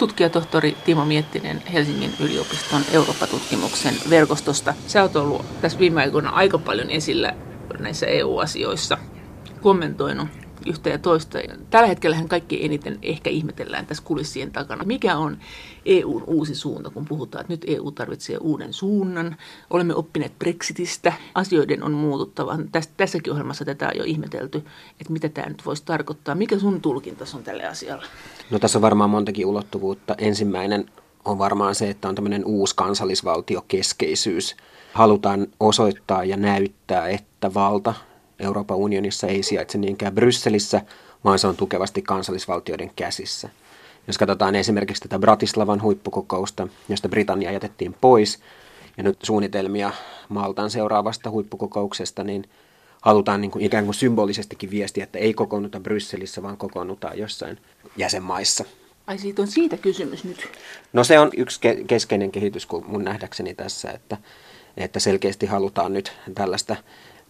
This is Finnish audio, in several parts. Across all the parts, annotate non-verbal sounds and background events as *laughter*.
tutkijatohtori Timo Miettinen Helsingin yliopiston Eurooppa-tutkimuksen verkostosta. Sä oot ollut tässä viime aikoina aika paljon esillä näissä EU-asioissa, kommentoinut yhtä ja toista. Tällä hetkellä kaikki eniten ehkä ihmetellään tässä kulissien takana. Mikä on EUn uusi suunta, kun puhutaan, että nyt EU tarvitsee uuden suunnan. Olemme oppineet Brexitistä, asioiden on muututtava. Täs, tässäkin ohjelmassa tätä on jo ihmetelty, että mitä tämä nyt voisi tarkoittaa. Mikä sun tulkintas on tälle asialle? No tässä on varmaan montakin ulottuvuutta. Ensimmäinen on varmaan se, että on tämmöinen uusi kansallisvaltiokeskeisyys. Halutaan osoittaa ja näyttää, että valta Euroopan unionissa ei sijaitse niinkään Brysselissä, vaan se on tukevasti kansallisvaltioiden käsissä. Jos katsotaan esimerkiksi tätä Bratislavan huippukokousta, josta Britannia jätettiin pois, ja nyt suunnitelmia Maltan seuraavasta huippukokouksesta, niin halutaan niin kuin ikään kuin symbolisestikin viestiä, että ei kokoonnuta Brysselissä, vaan kokoonnutaan jossain jäsenmaissa. Ai siitä on siitä kysymys nyt? No se on yksi ke- keskeinen kehitys mun nähdäkseni tässä, että, että selkeästi halutaan nyt tällaista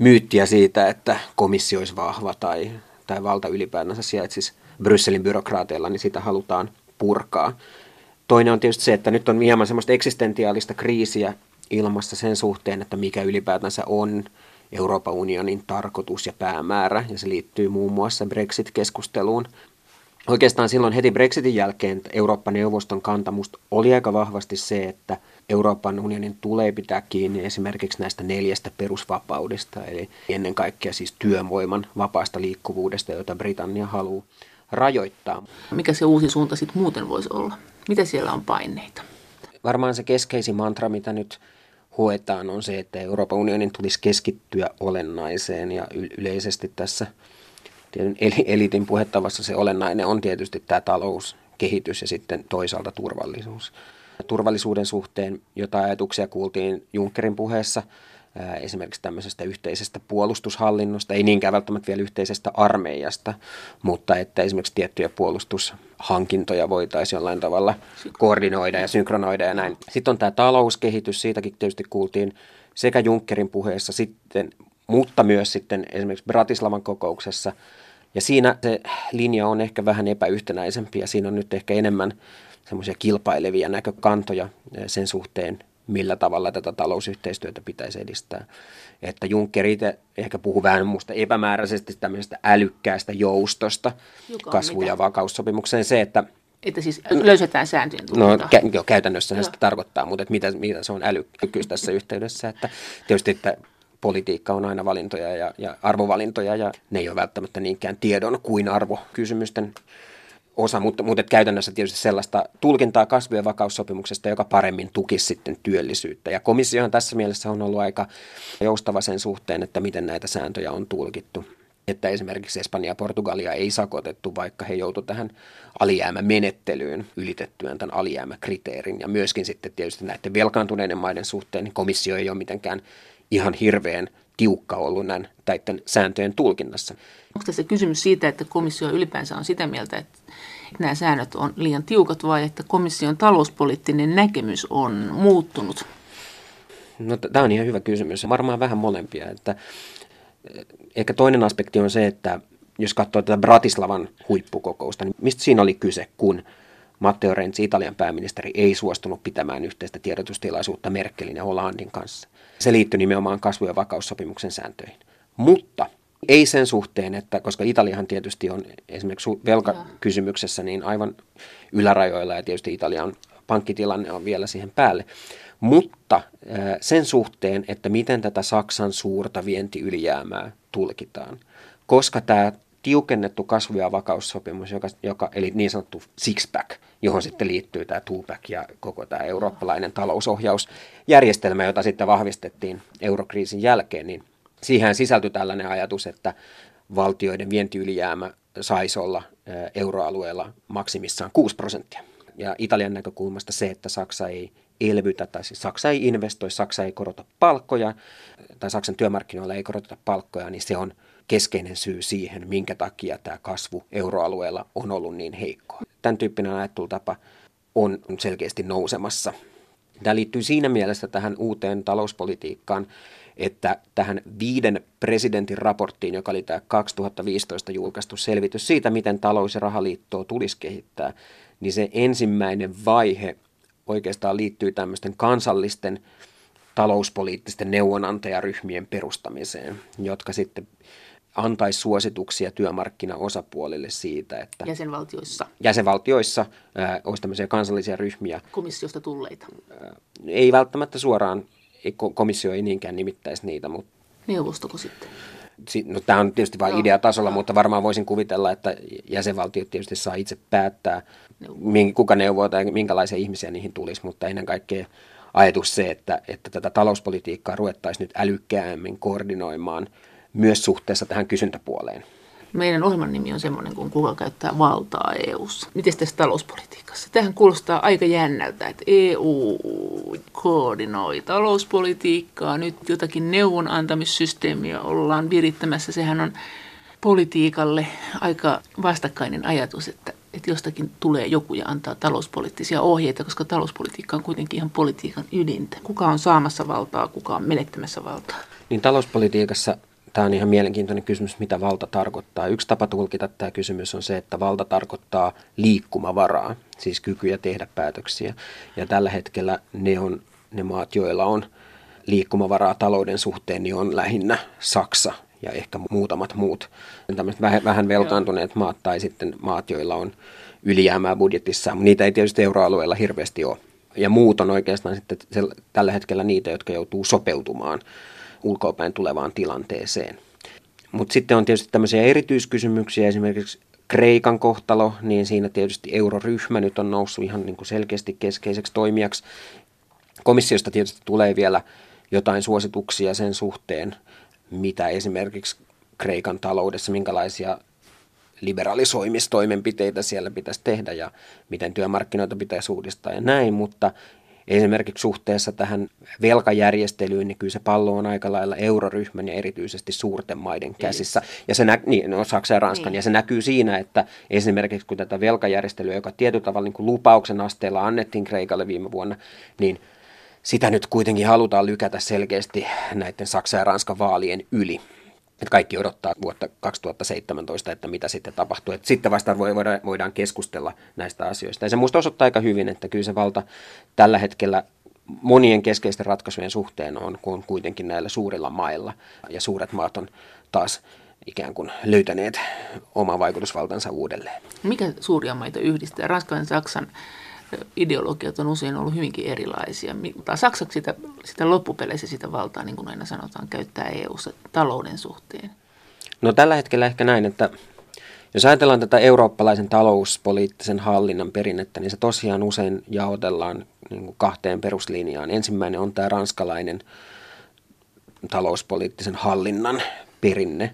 myyttiä siitä, että komissio olisi vahva tai, tai valta ylipäätänsä sijaitsisi Brysselin byrokraateilla, niin sitä halutaan purkaa. Toinen on tietysti se, että nyt on hieman semmoista eksistentiaalista kriisiä ilmassa sen suhteen, että mikä ylipäätänsä on Euroopan unionin tarkoitus ja päämäärä, ja se liittyy muun muassa Brexit-keskusteluun. Oikeastaan silloin heti Brexitin jälkeen Euroopan neuvoston kantamusta oli aika vahvasti se, että Euroopan unionin tulee pitää kiinni esimerkiksi näistä neljästä perusvapaudesta, eli ennen kaikkea siis työvoiman vapaasta liikkuvuudesta, jota Britannia haluaa rajoittaa. Mikä se uusi suunta sitten muuten voisi olla? Mitä siellä on paineita? Varmaan se keskeisin mantra, mitä nyt huetaan, on se, että Euroopan unionin tulisi keskittyä olennaiseen ja yleisesti tässä elitin puhettavassa se olennainen on tietysti tämä talouskehitys ja sitten toisaalta turvallisuus. Turvallisuuden suhteen jotain ajatuksia kuultiin Junckerin puheessa – esimerkiksi tämmöisestä yhteisestä puolustushallinnosta, ei niinkään välttämättä vielä yhteisestä armeijasta, mutta että esimerkiksi tiettyjä puolustushankintoja voitaisiin jollain tavalla koordinoida ja synkronoida ja näin. Sitten on tämä talouskehitys, siitäkin tietysti kuultiin sekä Junckerin puheessa sitten, mutta myös sitten esimerkiksi Bratislavan kokouksessa. Ja siinä se linja on ehkä vähän epäyhtenäisempi ja siinä on nyt ehkä enemmän semmoisia kilpailevia näkökantoja sen suhteen, millä tavalla tätä talousyhteistyötä pitäisi edistää. Että Juncker itse ehkä puhuu vähän muusta epämääräisesti tämmöisestä älykkäästä joustosta kasvu- ja vakaussopimukseen. Se, että että siis löysetään sääntöjen No kä- jo, käytännössä se tarkoittaa, mutta että mitä, mitä se on älykkyys tässä yhteydessä. Että tietysti että politiikka on aina valintoja ja, ja arvovalintoja ja ne ei ole välttämättä niinkään tiedon kuin arvokysymysten osa, mutta, mutta käytännössä tietysti sellaista tulkintaa kasvu- vakaussopimuksesta, joka paremmin tukisi sitten työllisyyttä. Ja komissiohan tässä mielessä on ollut aika joustava sen suhteen, että miten näitä sääntöjä on tulkittu. Että esimerkiksi Espanja ja Portugalia ei sakotettu, vaikka he joutuivat tähän alijäämämenettelyyn ylitettyään tämän alijäämäkriteerin. Ja myöskin sitten tietysti näiden velkaantuneiden maiden suhteen niin komissio ei ole mitenkään ihan hirveän tiukka ollut näiden sääntöjen tulkinnassa. Onko tässä kysymys siitä, että komissio ylipäänsä on sitä mieltä, että nämä säännöt on liian tiukat vai että komission talouspoliittinen näkemys on muuttunut? No, tämä on ihan hyvä kysymys. Varmaan vähän molempia. Että, eh, ehkä toinen aspekti on se, että jos katsoo tätä Bratislavan huippukokousta, niin mistä siinä oli kyse, kun Matteo Renzi, Italian pääministeri, ei suostunut pitämään yhteistä tiedotustilaisuutta Merkelin ja Hollandin kanssa. Se liittyi nimenomaan kasvu- ja vakaussopimuksen sääntöihin. Mutta ei sen suhteen, että koska Italiahan tietysti on esimerkiksi velkakysymyksessä niin aivan ylärajoilla ja tietysti Italian pankkitilanne on vielä siihen päälle. Mutta sen suhteen, että miten tätä Saksan suurta vientiylijäämää tulkitaan. Koska tämä tiukennettu kasvu- ja vakaussopimus, joka, joka, eli niin sanottu six-pack, johon sitten liittyy tämä two-pack ja koko tämä eurooppalainen talousohjausjärjestelmä, jota sitten vahvistettiin eurokriisin jälkeen, niin siihen sisältyi tällainen ajatus, että valtioiden vientiylijäämä saisi olla euroalueella maksimissaan 6 prosenttia. Ja Italian näkökulmasta se, että Saksa ei elvytä, tai siis Saksa ei investoi, Saksa ei korota palkkoja, tai Saksan työmarkkinoilla ei koroteta palkkoja, niin se on keskeinen syy siihen, minkä takia tämä kasvu euroalueella on ollut niin heikkoa. Tämän tyyppinen ajattelutapa on selkeästi nousemassa. Tämä liittyy siinä mielessä tähän uuteen talouspolitiikkaan, että tähän viiden presidentin raporttiin, joka oli tämä 2015 julkaistu selvitys siitä, miten talous- ja rahaliittoa tulisi kehittää, niin se ensimmäinen vaihe oikeastaan liittyy tämmöisten kansallisten talouspoliittisten neuvonantajaryhmien perustamiseen, jotka sitten antaisi suosituksia työmarkkinaosapuolille siitä, että jäsenvaltioissa, jäsenvaltioissa ää, olisi tämmöisiä kansallisia ryhmiä. Komissiosta tulleita. Ää, ei välttämättä suoraan, ei, komissio ei niinkään nimittäisi niitä, mutta Neuvostoko sitten? No, tämä on tietysti vain ideatasolla, mutta varmaan voisin kuvitella, että jäsenvaltiot tietysti saa itse päättää, Neuvo. kuka neuvoo tai minkälaisia ihmisiä niihin tulisi, mutta ennen kaikkea ajatus se, että, että tätä talouspolitiikkaa ruvettaisiin nyt älykkäämmin koordinoimaan myös suhteessa tähän kysyntäpuoleen. Meidän ohjelman nimi on semmoinen kuin Kuka käyttää valtaa EU:ssa. Miten tässä talouspolitiikassa? Tähän kuulostaa aika jännältä, että EU koordinoi talouspolitiikkaa. Nyt jotakin neuvonantamissysteemiä ollaan virittämässä. Sehän on politiikalle aika vastakkainen ajatus, että, että jostakin tulee joku ja antaa talouspoliittisia ohjeita, koska talouspolitiikka on kuitenkin ihan politiikan ydintä. Kuka on saamassa valtaa, kuka on menettämässä valtaa? Niin talouspolitiikassa Tämä on ihan mielenkiintoinen kysymys, mitä valta tarkoittaa. Yksi tapa tulkita tämä kysymys on se, että valta tarkoittaa liikkumavaraa, siis kykyjä tehdä päätöksiä. Ja tällä hetkellä ne, on, ne maat, joilla on liikkumavaraa talouden suhteen, niin on lähinnä Saksa ja ehkä muutamat muut tämmöiset vähän velkaantuneet maat tai sitten maat, joilla on ylijäämää budjetissa. Niitä ei tietysti euroalueella hirveästi ole. Ja muut on oikeastaan sitten tällä hetkellä niitä, jotka joutuu sopeutumaan ulkoapäin tulevaan tilanteeseen. Mutta sitten on tietysti tämmöisiä erityiskysymyksiä, esimerkiksi Kreikan kohtalo, niin siinä tietysti euroryhmä nyt on noussut ihan niin kuin selkeästi keskeiseksi toimijaksi. Komissiosta tietysti tulee vielä jotain suosituksia sen suhteen, mitä esimerkiksi Kreikan taloudessa, minkälaisia liberalisoimistoimenpiteitä siellä pitäisi tehdä ja miten työmarkkinoita pitäisi uudistaa ja näin, mutta esimerkiksi suhteessa tähän velkajärjestelyyn, niin kyllä se pallo on aika lailla euroryhmän ja erityisesti suurten maiden käsissä. Ja se nä- niin, no, Saksa ja Ranskan. Niin. Ja se näkyy siinä, että esimerkiksi kun tätä velkajärjestelyä, joka tietyllä tavalla niin kuin lupauksen asteella annettiin Kreikalle viime vuonna, niin sitä nyt kuitenkin halutaan lykätä selkeästi näiden Saksa ja Ranskan vaalien yli. Että kaikki odottaa vuotta 2017, että mitä sitten tapahtuu. Että sitten vasta voidaan keskustella näistä asioista. Ja se minusta osoittaa aika hyvin, että kyllä se valta tällä hetkellä monien keskeisten ratkaisujen suhteen on, kun kuitenkin näillä suurilla mailla. Ja suuret maat on taas ikään kuin löytäneet oman vaikutusvaltansa uudelleen. Mikä suuria maita yhdistää? Ranskan Saksan ideologiat on usein ollut hyvinkin erilaisia. Saksaksi sitä, sitä loppupeleissä sitä valtaa, niin kuin aina sanotaan, käyttää EU-ssa talouden suhteen. No tällä hetkellä ehkä näin, että jos ajatellaan tätä eurooppalaisen talouspoliittisen hallinnan perinnettä, niin se tosiaan usein jaotellaan niin kuin kahteen peruslinjaan. Ensimmäinen on tämä ranskalainen talouspoliittisen hallinnan perinne,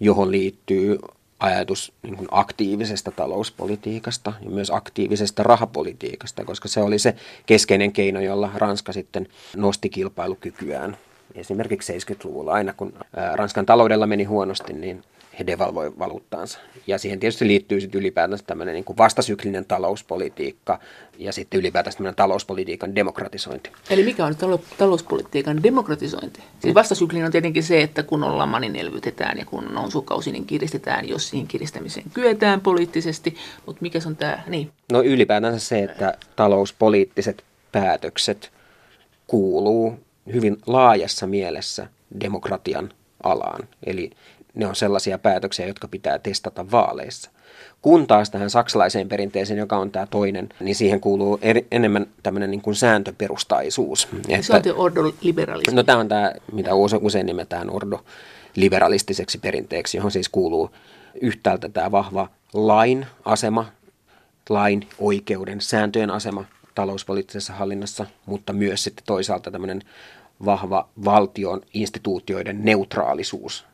johon liittyy ajatus niin kuin aktiivisesta talouspolitiikasta ja myös aktiivisesta rahapolitiikasta, koska se oli se keskeinen keino, jolla Ranska sitten nosti kilpailukykyään. Esimerkiksi 70-luvulla aina, kun Ranskan taloudella meni huonosti, niin he devalvoi valuuttaansa. Ja siihen tietysti liittyy sitten ylipäätänsä tämmöinen niin kuin vastasyklinen talouspolitiikka ja sitten ylipäätänsä tämmöinen talouspolitiikan demokratisointi. Eli mikä on talo- talouspolitiikan demokratisointi? Siis vastasyklinen on tietenkin se, että kun on lama, niin elvytetään ja kun on sukausi, niin kiristetään, jos siihen kiristämiseen kyetään poliittisesti. Mutta mikä se on tämä? Niin. No ylipäätänsä se, että talouspoliittiset päätökset kuuluu hyvin laajassa mielessä demokratian alaan. Eli ne on sellaisia päätöksiä, jotka pitää testata vaaleissa. Kun taas tähän saksalaiseen perinteeseen, joka on tämä toinen, niin siihen kuuluu eri, enemmän tämmöinen niin kuin sääntöperustaisuus. Se on ordoliberalismi. No tämä on tämä, mitä usein nimetään ordoliberalistiseksi perinteeksi, johon siis kuuluu yhtäältä tämä vahva lain asema, lain, oikeuden, sääntöjen asema talouspoliittisessa hallinnassa, mutta myös sitten toisaalta tämmöinen vahva valtion instituutioiden neutraalisuus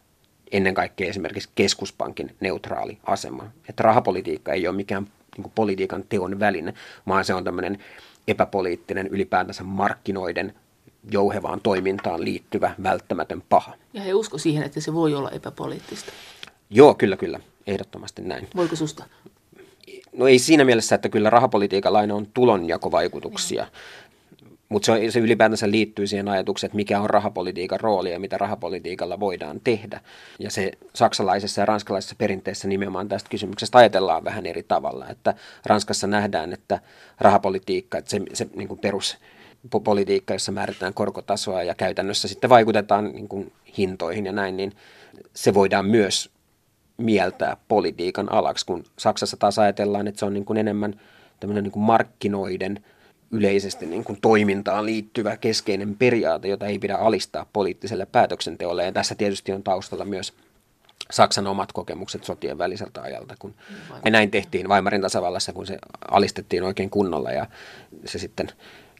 ennen kaikkea esimerkiksi keskuspankin neutraali asema. Että rahapolitiikka ei ole mikään niin kuin politiikan teon väline, vaan se on tämmöinen epäpoliittinen ylipäätänsä markkinoiden jouhevaan toimintaan liittyvä välttämätön paha. Ja he usko siihen, että se voi olla epäpoliittista. Joo, kyllä, kyllä. Ehdottomasti näin. Voiko susta? No ei siinä mielessä, että kyllä rahapolitiikalla aina on tulonjakovaikutuksia. Mutta se, se ylipäätänsä liittyy siihen ajatukseen, että mikä on rahapolitiikan rooli ja mitä rahapolitiikalla voidaan tehdä. Ja se saksalaisessa ja ranskalaisessa perinteessä nimenomaan tästä kysymyksestä ajatellaan vähän eri tavalla. Että Ranskassa nähdään, että rahapolitiikka, että se, se niin kuin perus politiikka, jossa määritetään korkotasoa ja käytännössä sitten vaikutetaan niin kuin hintoihin ja näin, niin se voidaan myös mieltää politiikan alaksi, kun Saksassa taas ajatellaan, että se on niin kuin enemmän tämmöinen niin kuin markkinoiden yleisesti niin kuin toimintaan liittyvä keskeinen periaate, jota ei pidä alistaa poliittiselle päätöksenteolle. Ja tässä tietysti on taustalla myös Saksan omat kokemukset sotien väliseltä ajalta, kun me näin tehtiin Weimarin tasavallassa, kun se alistettiin oikein kunnolla ja se sitten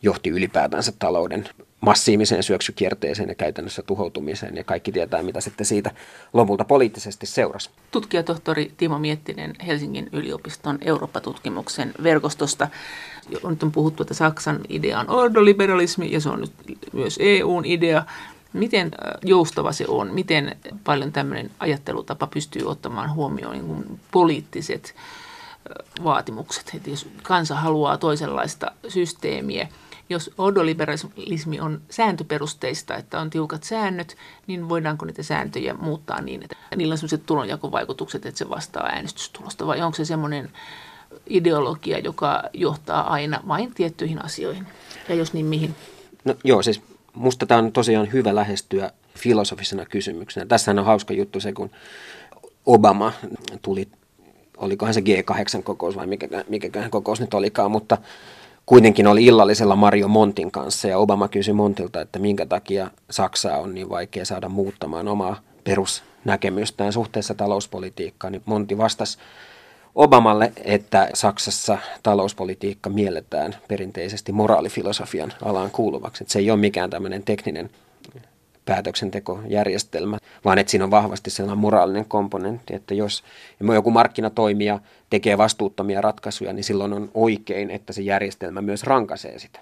johti ylipäätänsä talouden massiiviseen syöksykierteeseen ja käytännössä tuhoutumiseen, ja kaikki tietää, mitä sitten siitä lopulta poliittisesti seurasi. Tutkijatohtori Timo Miettinen Helsingin yliopiston Eurooppa-tutkimuksen verkostosta. Nyt on puhuttu, että Saksan idea on ordoliberalismi, ja se on nyt myös EUn idea. Miten äh, joustava se on? Miten paljon tämmöinen ajattelutapa pystyy ottamaan huomioon niin poliittiset äh, vaatimukset? Että jos kansa haluaa toisenlaista systeemiä – jos ordoliberalismi on sääntöperusteista, että on tiukat säännöt, niin voidaanko niitä sääntöjä muuttaa niin, että niillä on sellaiset tulonjakovaikutukset, että se vastaa äänestystulosta, vai onko se semmoinen ideologia, joka johtaa aina vain tiettyihin asioihin, ja jos niin mihin? No joo, siis musta tämä on tosiaan hyvä lähestyä filosofisena kysymyksenä. Tässähän on hauska juttu se, kun Obama tuli, olikohan se G8-kokous vai mikä, mikäköhän kokous nyt olikaan, mutta kuitenkin oli illallisella Mario Montin kanssa ja Obama kysyi Montilta, että minkä takia Saksaa on niin vaikea saada muuttamaan omaa perusnäkemystään suhteessa talouspolitiikkaan, niin Monti vastasi Obamalle, että Saksassa talouspolitiikka mielletään perinteisesti moraalifilosofian alaan kuuluvaksi. Että se ei ole mikään tämmöinen tekninen päätöksentekojärjestelmä, vaan että siinä on vahvasti sellainen moraalinen komponentti, että jos joku markkinatoimija tekee vastuuttomia ratkaisuja, niin silloin on oikein, että se järjestelmä myös rankaisee sitä.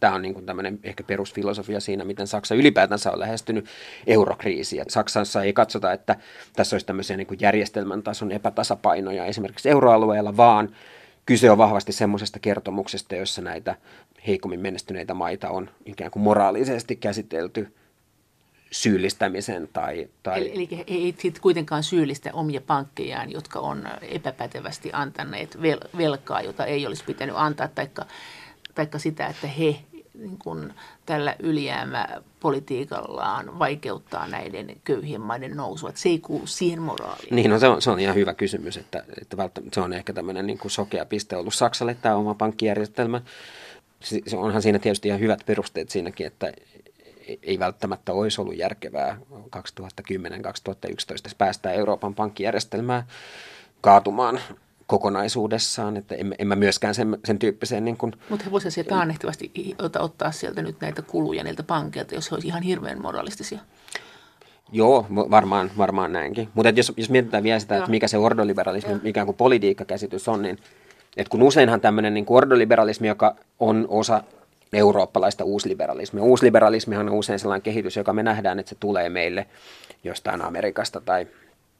Tämä on niin kuin tämmöinen ehkä perusfilosofia siinä, miten Saksa ylipäätänsä on lähestynyt eurokriisiä. Saksassa ei katsota, että tässä olisi tämmöisiä niin kuin järjestelmän tason epätasapainoja esimerkiksi euroalueella, vaan kyse on vahvasti semmoisesta kertomuksesta, jossa näitä heikommin menestyneitä maita on ikään kuin moraalisesti käsitelty syyllistämisen tai... tai... Eli, eli he ei sitten kuitenkaan syyllistä omia pankkejaan, jotka on epäpätevästi antaneet vel, velkaa, jota ei olisi pitänyt antaa, taikka, taikka sitä, että he niin kun tällä ylijäämäpolitiikallaan vaikeuttaa näiden köyhien maiden nousua. Että se ei kuulu siihen moraaliin. Niin, no se on, se on ihan hyvä kysymys, että, että se on ehkä tämmöinen niin kuin sokea piste ollut Saksalle tämä oma pankkijärjestelmä. Se onhan siinä tietysti ihan hyvät perusteet siinäkin, että ei välttämättä olisi ollut järkevää 2010-2011 päästää Euroopan pankkijärjestelmää kaatumaan kokonaisuudessaan, että en, en mä myöskään sen, sen tyyppiseen... Niin kuin, Mutta he voisivat sieltä taannehtivasti ottaa sieltä nyt näitä kuluja niiltä pankkeilta, jos he olisivat ihan hirveän moralistisia. Joo, varmaan, varmaan näinkin. Mutta jos, jos mietitään vielä sitä, että mikä se ordoliberalismi, Joo. mikä kuin politiikkakäsitys on, niin että kun useinhan tämmöinen niin ordoliberalismi, joka on osa eurooppalaista uusliberalismia. Uusliberalismihan on usein sellainen kehitys, joka me nähdään, että se tulee meille jostain Amerikasta tai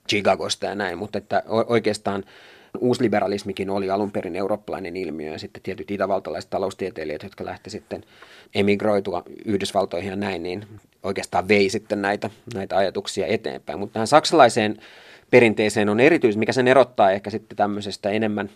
Chicagosta ja näin, mutta että oikeastaan uusliberalismikin oli alun perin eurooppalainen ilmiö ja sitten tietyt itävaltalaiset taloustieteilijät, jotka lähti sitten emigroitua Yhdysvaltoihin ja näin, niin oikeastaan vei sitten näitä, näitä ajatuksia eteenpäin. Mutta tähän saksalaiseen perinteeseen on erityisesti, mikä sen erottaa ehkä sitten tämmöisestä enemmän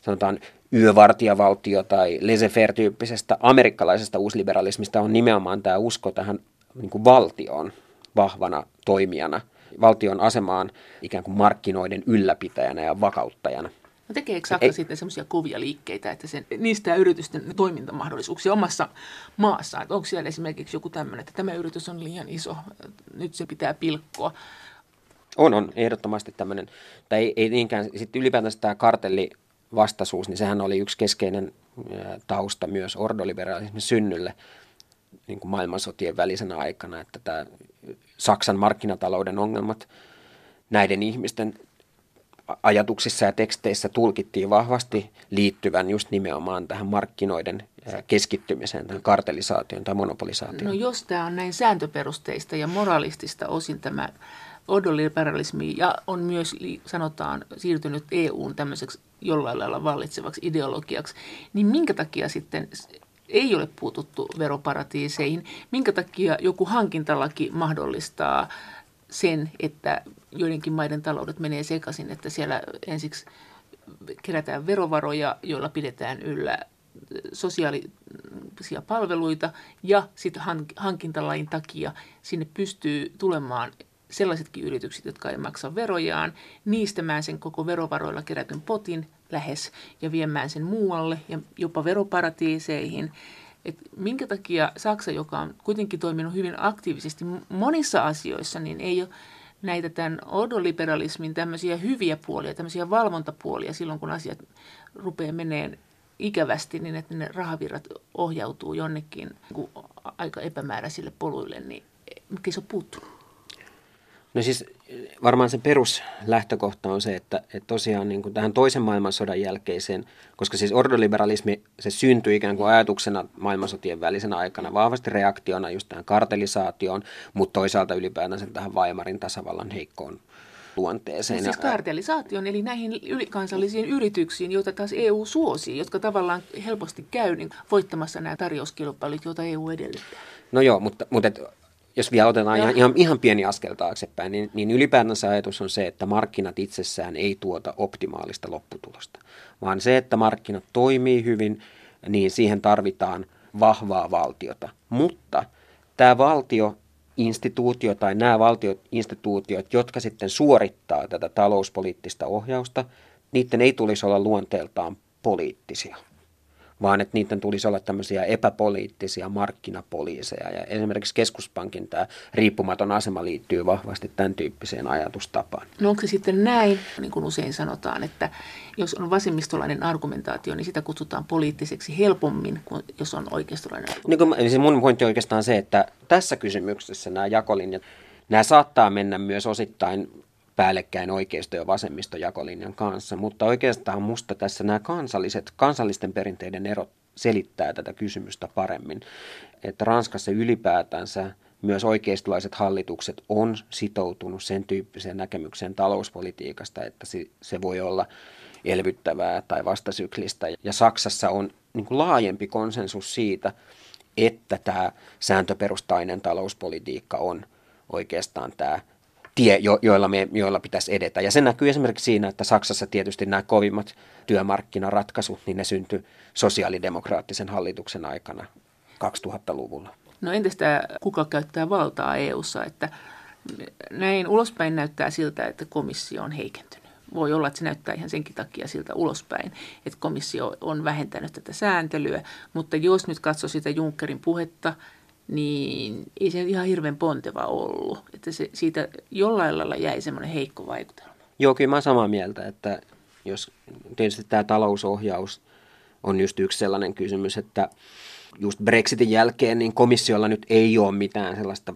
sanotaan yövartijavaltio tai laissez-faire-tyyppisestä amerikkalaisesta uusliberalismista on nimenomaan tämä usko tähän niin kuin valtioon vahvana toimijana, valtion asemaan ikään kuin markkinoiden ylläpitäjänä ja vakauttajana. No tekeekö Saksa Ei. sitten semmoisia kuvia liikkeitä, että sen, niistä yritysten toimintamahdollisuuksia omassa maassaan? Onko siellä esimerkiksi joku tämmöinen, että tämä yritys on liian iso, nyt se pitää pilkkoa? On, on ehdottomasti tämmöinen, tai ei, ei niinkään, sitten ylipäätään tämä kartelli vastaisuus, niin sehän oli yksi keskeinen tausta myös ordoliberalismin synnylle niin kuin maailmansotien välisenä aikana, että tämä Saksan markkinatalouden ongelmat näiden ihmisten ajatuksissa ja teksteissä tulkittiin vahvasti liittyvän just nimenomaan tähän markkinoiden keskittymiseen, tähän kartelisaation tai monopolisaation. No jos tämä on näin sääntöperusteista ja moralistista osin tämä ordoliberalismi ja on myös, sanotaan, siirtynyt EUn tämmöiseksi jollain lailla vallitsevaksi ideologiaksi, niin minkä takia sitten ei ole puututtu veroparatiiseihin. Minkä takia joku hankintalaki mahdollistaa sen, että joidenkin maiden taloudet menee sekaisin, että siellä ensiksi kerätään verovaroja, joilla pidetään yllä sosiaalisia palveluita ja sitten hankintalain takia sinne pystyy tulemaan sellaisetkin yritykset, jotka ei maksa verojaan, niistämään sen koko verovaroilla kerätyn potin lähes ja viemään sen muualle ja jopa veroparatiiseihin. Et minkä takia Saksa, joka on kuitenkin toiminut hyvin aktiivisesti monissa asioissa, niin ei ole näitä tämän ordoliberalismin tämmöisiä hyviä puolia, tämmöisiä valvontapuolia silloin, kun asiat rupeaa meneen ikävästi, niin että ne rahavirrat ohjautuu jonnekin niin aika epämääräisille poluille, niin mikä se on puuttunut? No siis varmaan se peruslähtökohta on se, että, että tosiaan niin kuin tähän toisen maailmansodan jälkeiseen, koska siis ordoliberalismi, se syntyi ikään kuin ajatuksena maailmansotien välisenä aikana vahvasti reaktiona just tähän kartelisaatioon, mutta toisaalta ylipäätänsä tähän Weimarin tasavallan heikkoon luonteeseen. No siis kartelisaation, eli näihin ylikansallisiin yrityksiin, joita taas EU suosii, jotka tavallaan helposti käy niin voittamassa nämä tarjouskilpailut, joita EU edellyttää. No joo, mutta, mutta et, jos vielä otetaan ihan, ihan, ihan pieni askel taaksepäin, niin, niin ylipäätänsä ajatus on se, että markkinat itsessään ei tuota optimaalista lopputulosta, vaan se, että markkinat toimii hyvin, niin siihen tarvitaan vahvaa valtiota. Mutta tämä valtio instituutio tai nämä valtioinstituutiot, jotka sitten suorittaa tätä talouspoliittista ohjausta, niiden ei tulisi olla luonteeltaan poliittisia vaan että niiden tulisi olla tämmöisiä epäpoliittisia markkinapoliiseja. Ja esimerkiksi keskuspankin tämä riippumaton asema liittyy vahvasti tämän tyyppiseen ajatustapaan. No onko se sitten näin, niin kuin usein sanotaan, että jos on vasemmistolainen argumentaatio, niin sitä kutsutaan poliittiseksi helpommin kuin jos on oikeistolainen argumentaatio? Niin kuin, mun pointti on oikeastaan se, että tässä kysymyksessä nämä jakolinjat, nämä saattaa mennä myös osittain päällekkäin oikeisto- ja vasemmistojakolinjan kanssa, mutta oikeastaan musta tässä nämä kansalliset, kansallisten perinteiden erot selittää tätä kysymystä paremmin. Että Ranskassa ylipäätänsä myös oikeistolaiset hallitukset on sitoutunut sen tyyppiseen näkemykseen talouspolitiikasta, että se voi olla elvyttävää tai vastasyklistä. Ja Saksassa on niin kuin laajempi konsensus siitä, että tämä sääntöperustainen talouspolitiikka on oikeastaan tämä tie, jo, joilla, me, joilla pitäisi edetä. Ja se näkyy esimerkiksi siinä, että Saksassa tietysti nämä kovimmat työmarkkinaratkaisut, niin ne syntyi sosiaalidemokraattisen hallituksen aikana 2000-luvulla. No entäs tämä, kuka käyttää valtaa EU:ssa, että näin ulospäin näyttää siltä, että komissio on heikentynyt. Voi olla, että se näyttää ihan senkin takia siltä ulospäin, että komissio on vähentänyt tätä sääntelyä, mutta jos nyt katsoo sitä Junckerin puhetta, niin ei se ihan hirveän ponteva ollut. Että se, siitä jollain lailla jäi semmoinen heikko vaikutelma. Joo, kyllä mä samaa mieltä, että jos tietysti tämä talousohjaus on just yksi sellainen kysymys, että just Brexitin jälkeen niin komissiolla nyt ei ole mitään sellaista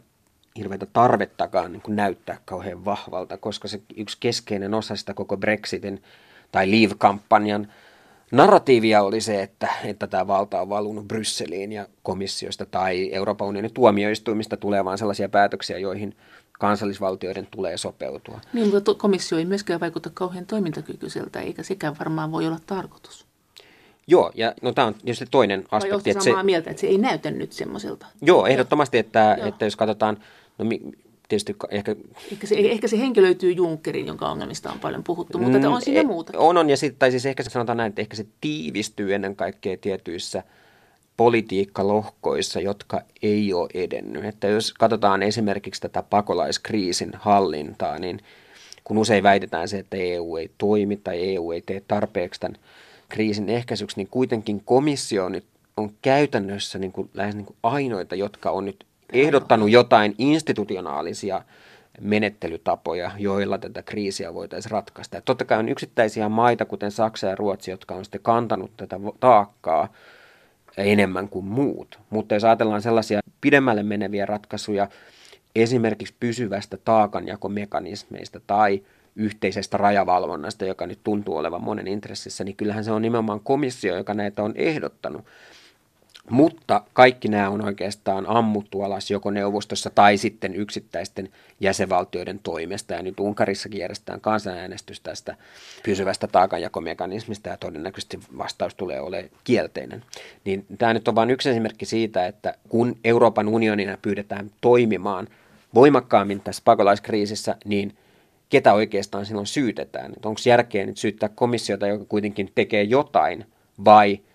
hirveätä tarvettakaan niin kuin näyttää kauhean vahvalta, koska se yksi keskeinen osa sitä koko Brexitin tai Leave-kampanjan narratiivia oli se, että, että tämä valta on valunut Brysseliin ja komissiosta tai Euroopan unionin tuomioistuimista tulee vain sellaisia päätöksiä, joihin kansallisvaltioiden tulee sopeutua. Niin, mutta komissio ei myöskään vaikuta kauhean toimintakykyiseltä, eikä sekään varmaan voi olla tarkoitus. Joo, ja no tämä on tietysti toinen aspekti. Vai samaa se, mieltä, että se ei näytä nyt semmoiselta? Joo, ehdottomasti, että, että jos katsotaan, no tietysti ehkä... Ehkä se, ehkä se henkilö löytyy Junckerin, jonka ongelmista on paljon puhuttu, mutta mm, on siinä e, muuta. On, on, ja sit, tai siis ehkä se sanotaan näin, että ehkä se tiivistyy ennen kaikkea tietyissä politiikkalohkoissa, jotka ei ole edennyt. Että jos katsotaan esimerkiksi tätä pakolaiskriisin hallintaa, niin kun usein väitetään se, että EU ei toimi tai EU ei tee tarpeeksi tämän kriisin ehkäisyksi, niin kuitenkin komissio nyt on käytännössä niin kuin, lähes niin kuin ainoita, jotka on nyt ehdottanut jotain institutionaalisia menettelytapoja, joilla tätä kriisiä voitaisiin ratkaista. Ja totta kai on yksittäisiä maita, kuten Saksa ja Ruotsi, jotka on sitten kantanut tätä taakkaa enemmän kuin muut. Mutta jos ajatellaan sellaisia pidemmälle meneviä ratkaisuja, esimerkiksi pysyvästä taakanjakomekanismeista tai yhteisestä rajavalvonnasta, joka nyt tuntuu olevan monen intressissä, niin kyllähän se on nimenomaan komissio, joka näitä on ehdottanut. Mutta kaikki nämä on oikeastaan ammuttu alas joko neuvostossa tai sitten yksittäisten jäsenvaltioiden toimesta. Ja nyt Unkarissakin järjestetään kansanäänestys tästä pysyvästä taakanjakomekanismista ja todennäköisesti vastaus tulee olemaan kielteinen. Niin tämä nyt on vain yksi esimerkki siitä, että kun Euroopan unionina pyydetään toimimaan voimakkaammin tässä pakolaiskriisissä, niin ketä oikeastaan silloin syytetään? Onko järkeä nyt syyttää komissiota, joka kuitenkin tekee jotain, vai –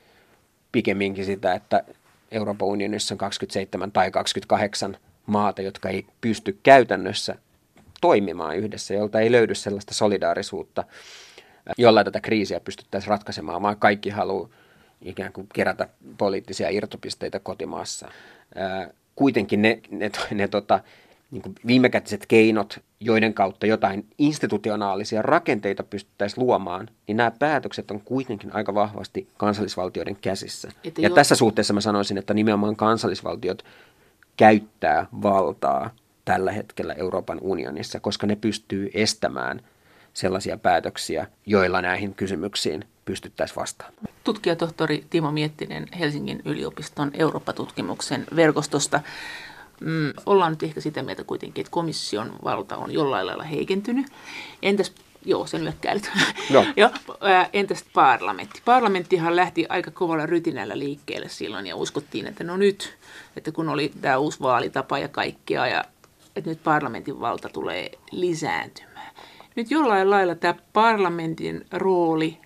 pikemminkin sitä, että Euroopan unionissa on 27 tai 28 maata, jotka ei pysty käytännössä toimimaan yhdessä, jolta ei löydy sellaista solidaarisuutta, jolla tätä kriisiä pystyttäisiin ratkaisemaan, vaan kaikki haluaa ikään kuin kerätä poliittisia irtopisteitä kotimaassa. Kuitenkin ne, ne, ne, ne tota, niin kuin viimekätiset keinot, joiden kautta jotain institutionaalisia rakenteita pystyttäisiin luomaan, niin nämä päätökset on kuitenkin aika vahvasti kansallisvaltioiden käsissä. Ja jo... tässä suhteessa mä sanoisin, että nimenomaan kansallisvaltiot käyttää valtaa tällä hetkellä Euroopan unionissa, koska ne pystyy estämään sellaisia päätöksiä, joilla näihin kysymyksiin pystyttäisiin vastaamaan. Tutkijatohtori Timo Miettinen Helsingin yliopiston Eurooppa-tutkimuksen verkostosta mm, ollaan nyt ehkä sitä mieltä kuitenkin, että komission valta on jollain lailla heikentynyt. Entäs Joo, sen nyökkäilyt. No. *laughs* jo, ää, entäs parlamentti? Parlamenttihan lähti aika kovalla rytinällä liikkeelle silloin ja uskottiin, että no nyt, että kun oli tämä uusi vaalitapa ja kaikkea ja että nyt parlamentin valta tulee lisääntymään. Nyt jollain lailla tämä parlamentin rooli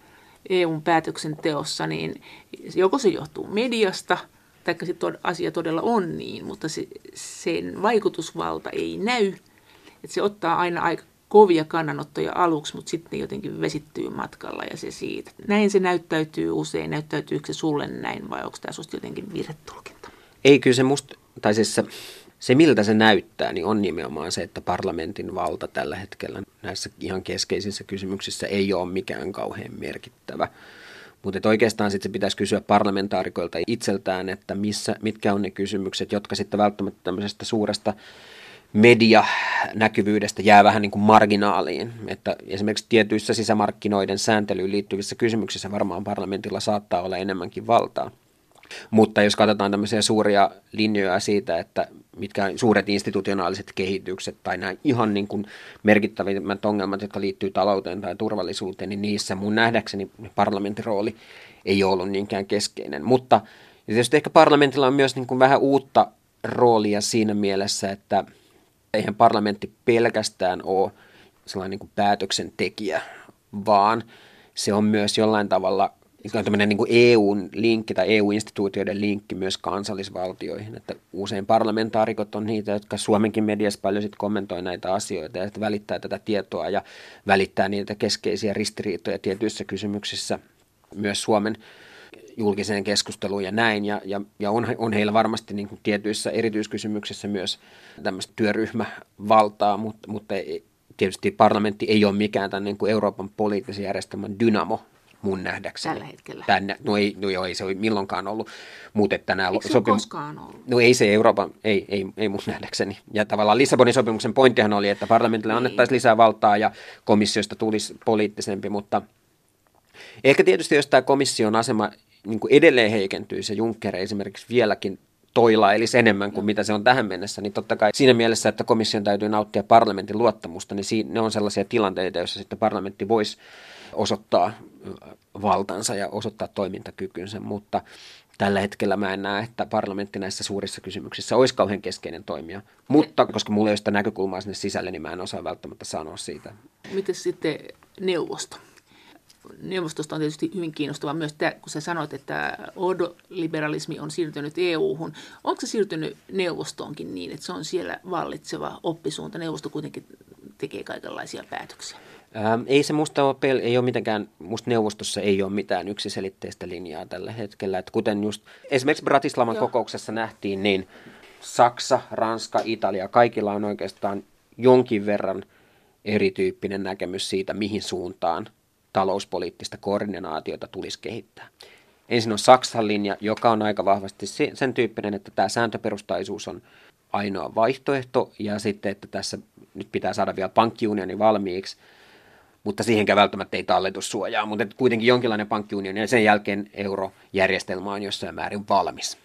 EUn päätöksenteossa, niin joko se johtuu mediasta – tai se to, asia todella on niin, mutta se, sen vaikutusvalta ei näy. Että se ottaa aina aika kovia kannanottoja aluksi, mutta sitten jotenkin vesittyy matkalla ja se siitä. Näin se näyttäytyy usein. Näyttäytyykö se sulle näin vai onko tämä susta jotenkin virhetulkinta? Ei, kyllä se musta, tai siis se, se miltä se näyttää, niin on nimenomaan se, että parlamentin valta tällä hetkellä näissä ihan keskeisissä kysymyksissä ei ole mikään kauhean merkittävä. Mutta oikeastaan sitten se pitäisi kysyä parlamentaarikoilta itseltään, että missä, mitkä on ne kysymykset, jotka sitten välttämättä tämmöisestä suuresta medianäkyvyydestä jää vähän niin kuin marginaaliin. Että esimerkiksi tietyissä sisämarkkinoiden sääntelyyn liittyvissä kysymyksissä varmaan parlamentilla saattaa olla enemmänkin valtaa. Mutta jos katsotaan tämmöisiä suuria linjoja siitä, että mitkä suuret institutionaaliset kehitykset tai nämä ihan niin kuin merkittävimmät ongelmat, jotka liittyy talouteen tai turvallisuuteen, niin niissä mun nähdäkseni parlamentin rooli ei ole ollut niinkään keskeinen. Mutta tietysti ehkä parlamentilla on myös niin kuin vähän uutta roolia siinä mielessä, että eihän parlamentti pelkästään ole sellainen niin kuin päätöksentekijä, vaan se on myös jollain tavalla tämmöinen niin EUn linkki tai EU-instituutioiden linkki myös kansallisvaltioihin, että usein parlamentaarikot on niitä, jotka Suomenkin mediassa paljon sit kommentoi näitä asioita ja välittää tätä tietoa ja välittää niitä keskeisiä ristiriitoja tietyissä kysymyksissä myös Suomen julkiseen keskusteluun ja näin. Ja, ja, ja on, on heillä varmasti niin kuin tietyissä erityiskysymyksissä myös tämmöistä työryhmävaltaa, mutta, mutta tietysti parlamentti ei ole mikään tämän niin kuin Euroopan poliittisen järjestelmän dynamo, mun nähdäkseni. Tällä hetkellä. Tänne, no, ei, no joo, ei se ole milloinkaan ollut. Mutta että nämä Eikö se sopim... koskaan ollut? No ei se Euroopan, ei, ei, ei mun nähdäkseni. Ja tavallaan Lissabonin sopimuksen pointtihan oli, että parlamentille niin. annettaisiin lisää valtaa ja komissiosta tulisi poliittisempi, mutta ehkä tietysti jos tämä komission asema niin kuin edelleen heikentyisi ja Juncker esimerkiksi vieläkin toila eli enemmän kuin mitä se on tähän mennessä, niin totta kai siinä mielessä, että komission täytyy nauttia parlamentin luottamusta, niin ne on sellaisia tilanteita, joissa sitten parlamentti voisi osoittaa valtansa ja osoittaa toimintakykynsä, mutta tällä hetkellä mä en näe, että parlamentti näissä suurissa kysymyksissä olisi kauhean keskeinen toimija. Mutta koska mulla ei ole sitä näkökulmaa sinne sisälle, niin mä en osaa välttämättä sanoa siitä. Miten sitten neuvosto? Neuvostosta on tietysti hyvin kiinnostava myös, tämä, kun sä sanoit, että ordoliberalismi on siirtynyt EU-hun. Onko se siirtynyt neuvostoonkin niin, että se on siellä vallitseva oppisuunta? Neuvosto kuitenkin tekee kaikenlaisia päätöksiä. Ähm, ei se musta ole, pel- ei ole mitenkään, musta neuvostossa ei ole mitään yksiselitteistä linjaa tällä hetkellä. Et kuten just esimerkiksi Bratislavan Joo. kokouksessa nähtiin, niin Saksa, Ranska, Italia, kaikilla on oikeastaan jonkin verran erityyppinen näkemys siitä, mihin suuntaan talouspoliittista koordinaatiota tulisi kehittää. Ensin on Saksan linja, joka on aika vahvasti sen tyyppinen, että tämä sääntöperustaisuus on ainoa vaihtoehto, ja sitten, että tässä nyt pitää saada vielä pankkiunioni valmiiksi, mutta siihenkään välttämättä ei talletussuojaa, mutta kuitenkin jonkinlainen pankkiunioni ja sen jälkeen eurojärjestelmä on jossain määrin valmis.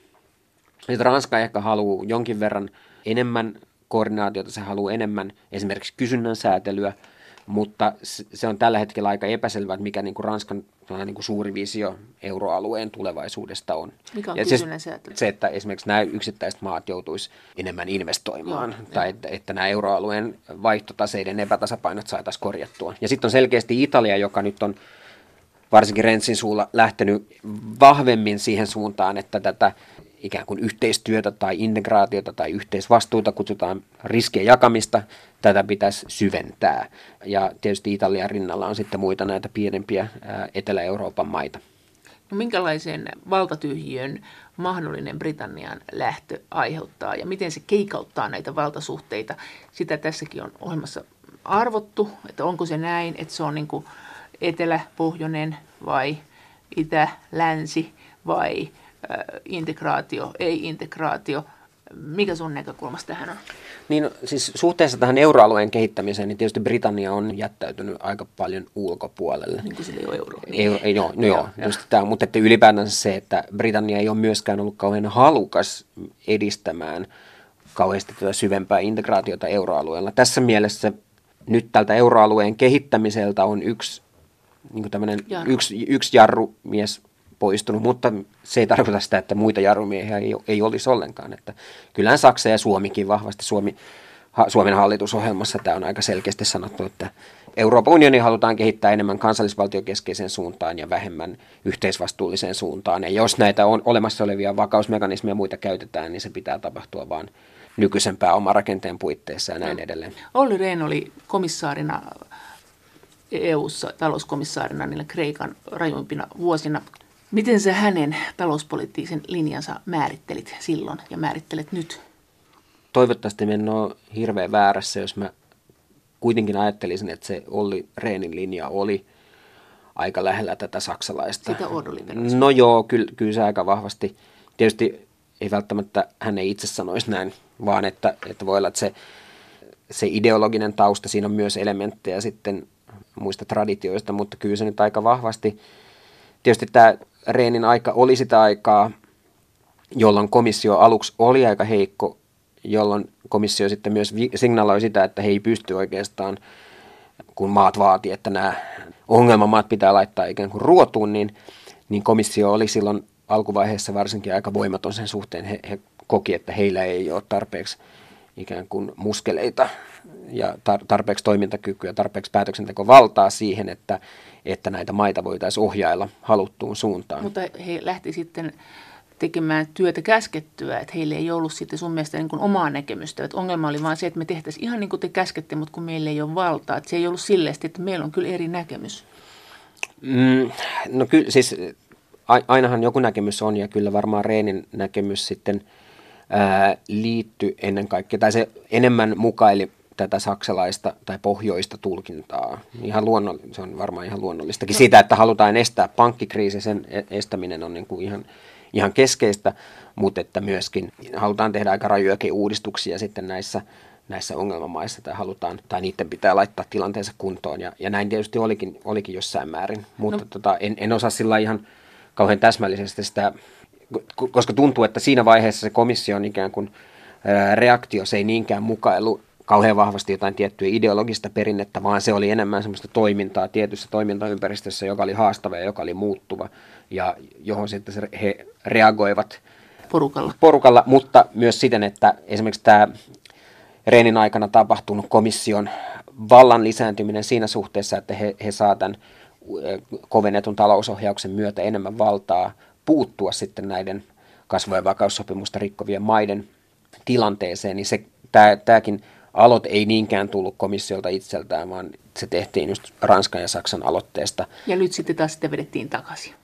Että Ranska ehkä haluaa jonkin verran enemmän koordinaatiota, se haluaa enemmän esimerkiksi kysynnän säätelyä, mutta se on tällä hetkellä aika epäselvää, että mikä niin kuin Ranskan niin kuin suuri visio euroalueen tulevaisuudesta on. Mikä on ja se, se, että esimerkiksi nämä yksittäiset maat joutuisi enemmän investoimaan, Joo, tai että, että nämä euroalueen vaihtotaseiden epätasapainot saataisiin korjattua. Ja sitten on selkeästi Italia, joka nyt on varsinkin Rensin suulla lähtenyt vahvemmin siihen suuntaan, että tätä ikään kuin yhteistyötä tai integraatiota tai yhteisvastuuta, kutsutaan riskien jakamista, tätä pitäisi syventää. Ja tietysti Italian rinnalla on sitten muita näitä pienempiä Etelä-Euroopan maita. No, minkälaisen valtatyhjiön mahdollinen Britannian lähtö aiheuttaa ja miten se keikauttaa näitä valtasuhteita? Sitä tässäkin on olemassa arvottu, että onko se näin, että se on niin kuin etelä-pohjoinen vai itä-länsi vai integraatio, ei-integraatio. Mikä sun näkökulmasta tähän on? Niin, siis suhteessa tähän euroalueen kehittämiseen, niin tietysti Britannia on jättäytynyt aika paljon ulkopuolelle. Niin kuin sillä ei ole euro. Niin. Euro, ei, joo, no joo, just tämä, mutta että ylipäätänsä se, että Britannia ei ole myöskään ollut kauhean halukas edistämään kauheasti tätä syvempää integraatiota euroalueella. Tässä mielessä nyt tältä euroalueen kehittämiseltä on yksi, niin kuin jarru. yksi, yksi jarrumies poistunut, mutta se ei tarkoita sitä, että muita jarrumiehiä ei, ei olisi ollenkaan. Että kyllähän Saksa ja Suomikin vahvasti, Suomi, ha, Suomen hallitusohjelmassa tämä on aika selkeästi sanottu, että Euroopan unioni halutaan kehittää enemmän kansallisvaltiokeskeiseen suuntaan ja vähemmän yhteisvastuulliseen suuntaan. Ja jos näitä on olemassa olevia vakausmekanismeja ja muita käytetään, niin se pitää tapahtua vain nykyisen pääomarakenteen puitteissa ja näin no. edelleen. Olli Rehn oli komissaarina EU-ssa talouskomissaarina niillä Kreikan rajuimpina vuosina. Miten sä hänen talouspoliittisen linjansa määrittelit silloin ja määrittelet nyt? Toivottavasti me en ole hirveän väärässä, jos mä kuitenkin ajattelisin, että se Olli Reenin linja oli aika lähellä tätä saksalaista. Sitä No joo, kyllä, kyllä se aika vahvasti. Tietysti ei välttämättä hän ei itse sanoisi näin, vaan että, että voi olla, että se, se ideologinen tausta, siinä on myös elementtejä sitten muista traditioista, mutta kyllä se nyt aika vahvasti, tietysti tämä Reenin aika oli sitä aikaa, jolloin komissio aluksi oli aika heikko, jolloin komissio sitten myös signaloi sitä, että he ei pysty oikeastaan, kun maat vaati, että nämä ongelmamaat pitää laittaa ikään kuin ruotuun, niin, niin komissio oli silloin alkuvaiheessa varsinkin aika voimaton sen suhteen. He, he koki, että heillä ei ole tarpeeksi ikään kuin muskeleita ja tarpeeksi toimintakykyä, tarpeeksi päätöksentekovaltaa siihen, että, että näitä maita voitaisiin ohjailla haluttuun suuntaan. Mutta he lähti sitten tekemään työtä käskettyä, että heille ei ollut sitten sun mielestä niin kuin omaa näkemystä. Että ongelma oli vain se, että me tehtäisiin ihan niin kuin te käskette, mutta kun meillä ei ole valtaa. Että se ei ollut silleen, että meillä on kyllä eri näkemys. Mm, no kyllä siis ainahan joku näkemys on ja kyllä varmaan Reenin näkemys sitten ää, liittyi ennen kaikkea, tai se enemmän mukaili tätä saksalaista tai pohjoista tulkintaa. Ihan luonno, se on varmaan ihan luonnollistakin. No. Siitä, että halutaan estää pankkikriisi, sen e-, estäminen on niin kuin ihan, ihan keskeistä, mutta että myöskin halutaan tehdä aika rajujakin uudistuksia sitten näissä, näissä ongelmamaissa tai halutaan, tai niiden pitää laittaa tilanteensa kuntoon. Ja, ja näin tietysti olikin, olikin jossain määrin, mutta no. tota, en, en osaa sillä ihan kauhean täsmällisesti sitä, koska tuntuu, että siinä vaiheessa se komission ikään kuin reaktio, se ei niinkään mukailu kauhean vahvasti jotain tiettyä ideologista perinnettä, vaan se oli enemmän semmoista toimintaa tietyssä toimintaympäristössä, joka oli haastava ja joka oli muuttuva ja johon sitten he reagoivat porukalla. porukalla, mutta myös siten, että esimerkiksi tämä Reenin aikana tapahtunut komission vallan lisääntyminen siinä suhteessa, että he, he saa tämän kovennetun talousohjauksen myötä enemmän valtaa puuttua sitten näiden kasvu- ja vakaussopimusta rikkovien maiden tilanteeseen, niin se, tämä, tämäkin aloite ei niinkään tullut komissiolta itseltään, vaan se tehtiin just Ranskan ja Saksan aloitteesta. Ja nyt sitten taas sitä vedettiin takaisin.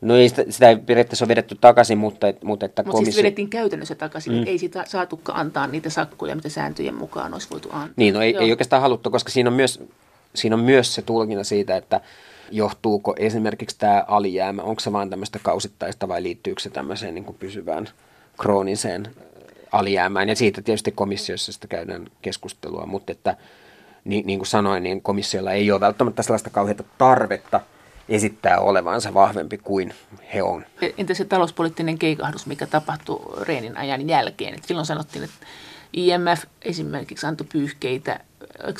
No ei sitä, sitä ei periaatteessa ole vedetty takaisin, mutta, mutta että Mutta komissio... siis vedettiin käytännössä takaisin, mm. ei sitä saatukaan antaa niitä sakkoja, mitä sääntöjen mukaan olisi voitu antaa. Niin, no ei, ei oikeastaan haluttu, koska siinä on, myös, siinä on myös se tulkinta siitä, että johtuuko esimerkiksi tämä alijäämä, onko se vain tämmöistä kausittaista vai liittyykö se tämmöiseen niin kuin pysyvään krooniseen alijäämään. Ja siitä tietysti komissiossa sitä käydään keskustelua, mutta että niin, niin kuin sanoin, niin komissiolla ei ole välttämättä sellaista kauheata tarvetta esittää olevansa vahvempi kuin he on. Entä se talouspoliittinen keikahdus, mikä tapahtui Reenin ajan jälkeen? Et silloin sanottiin, että IMF esimerkiksi antoi pyyhkeitä,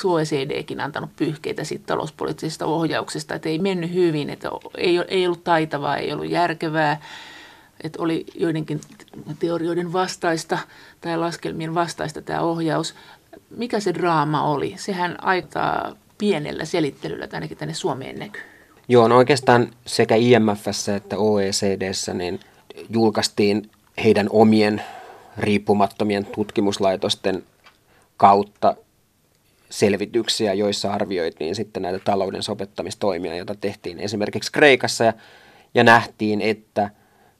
OECDkin antanut pyyhkeitä siitä talouspoliittisesta ohjauksesta, että ei mennyt hyvin, että ei, ei ollut taitavaa, ei ollut järkevää, että oli joidenkin teorioiden vastaista tai laskelmien vastaista tämä ohjaus. Mikä se draama oli? Sehän aikaa pienellä selittelyllä, ainakin tänne Suomeen näkyy. Joo, no oikeastaan sekä IMFssä että OECDssä niin julkaistiin heidän omien riippumattomien tutkimuslaitosten kautta selvityksiä, joissa arvioitiin sitten näitä talouden sopettamistoimia, joita tehtiin esimerkiksi Kreikassa ja, ja nähtiin, että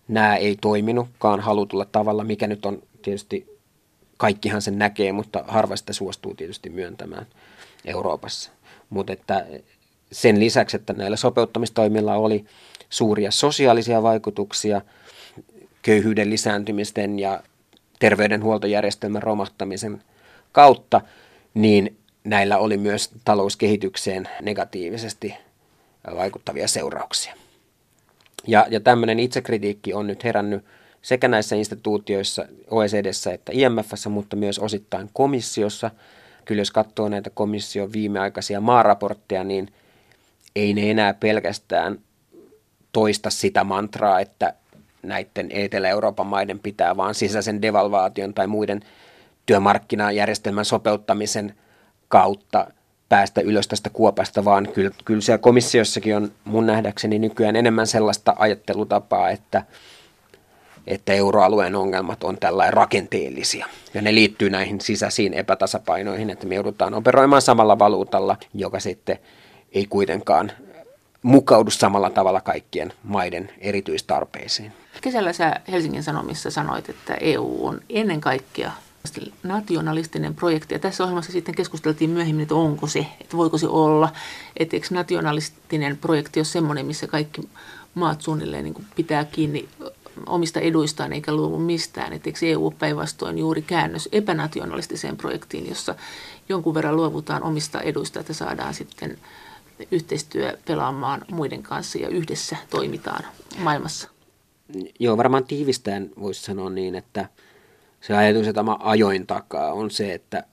nämä ei toiminutkaan halutulla tavalla, mikä nyt on tietysti, kaikkihan sen näkee, mutta harva sitä suostuu tietysti myöntämään Euroopassa. Mutta että sen lisäksi, että näillä sopeuttamistoimilla oli suuria sosiaalisia vaikutuksia köyhyyden lisääntymisten ja terveydenhuoltojärjestelmän romahtamisen kautta, niin näillä oli myös talouskehitykseen negatiivisesti vaikuttavia seurauksia. Ja, ja tämmöinen itsekritiikki on nyt herännyt sekä näissä instituutioissa, OECDssä että IMFssä, mutta myös osittain komissiossa. Kyllä jos katsoo näitä komission viimeaikaisia maaraportteja, niin ei ne enää pelkästään toista sitä mantraa, että näiden Etelä-Euroopan maiden pitää vaan sisäisen devalvaation tai muiden työmarkkinajärjestelmän sopeuttamisen kautta päästä ylös tästä kuopasta, vaan kyllä, kyllä siellä komissiossakin on mun nähdäkseni nykyään enemmän sellaista ajattelutapaa, että, että euroalueen ongelmat on tällainen rakenteellisia. Ja ne liittyy näihin sisäisiin epätasapainoihin, että me joudutaan operoimaan samalla valuutalla, joka sitten ei kuitenkaan mukaudu samalla tavalla kaikkien maiden erityistarpeisiin. Kesällä sä Helsingin Sanomissa sanoit, että EU on ennen kaikkea nationalistinen projekti. Ja tässä ohjelmassa sitten keskusteltiin myöhemmin, että onko se, että voiko se olla. Että eikö nationalistinen projekti ole semmoinen, missä kaikki maat suunnilleen niin pitää kiinni omista eduistaan eikä luovu mistään. Että eikö EU päinvastoin juuri käännös epänationalistiseen projektiin, jossa jonkun verran luovutaan omista eduista, että saadaan sitten yhteistyö pelaamaan muiden kanssa ja yhdessä toimitaan maailmassa. Joo, varmaan tiivistään voisi sanoa niin, että se ajatus, että mä ajoin takaa, on se, että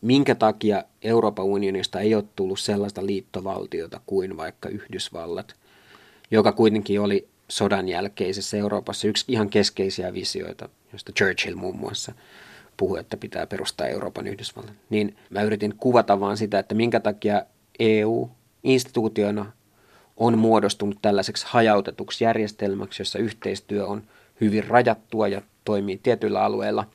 minkä takia Euroopan unionista ei ole tullut sellaista liittovaltiota kuin vaikka Yhdysvallat, joka kuitenkin oli sodan jälkeisessä Euroopassa yksi ihan keskeisiä visioita, josta Churchill muun muassa puhui, että pitää perustaa Euroopan Yhdysvallat. Niin mä yritin kuvata vaan sitä, että minkä takia EU instituutiona on muodostunut tällaiseksi hajautetuksi järjestelmäksi, jossa yhteistyö on hyvin rajattua ja toimii tietyillä alueilla,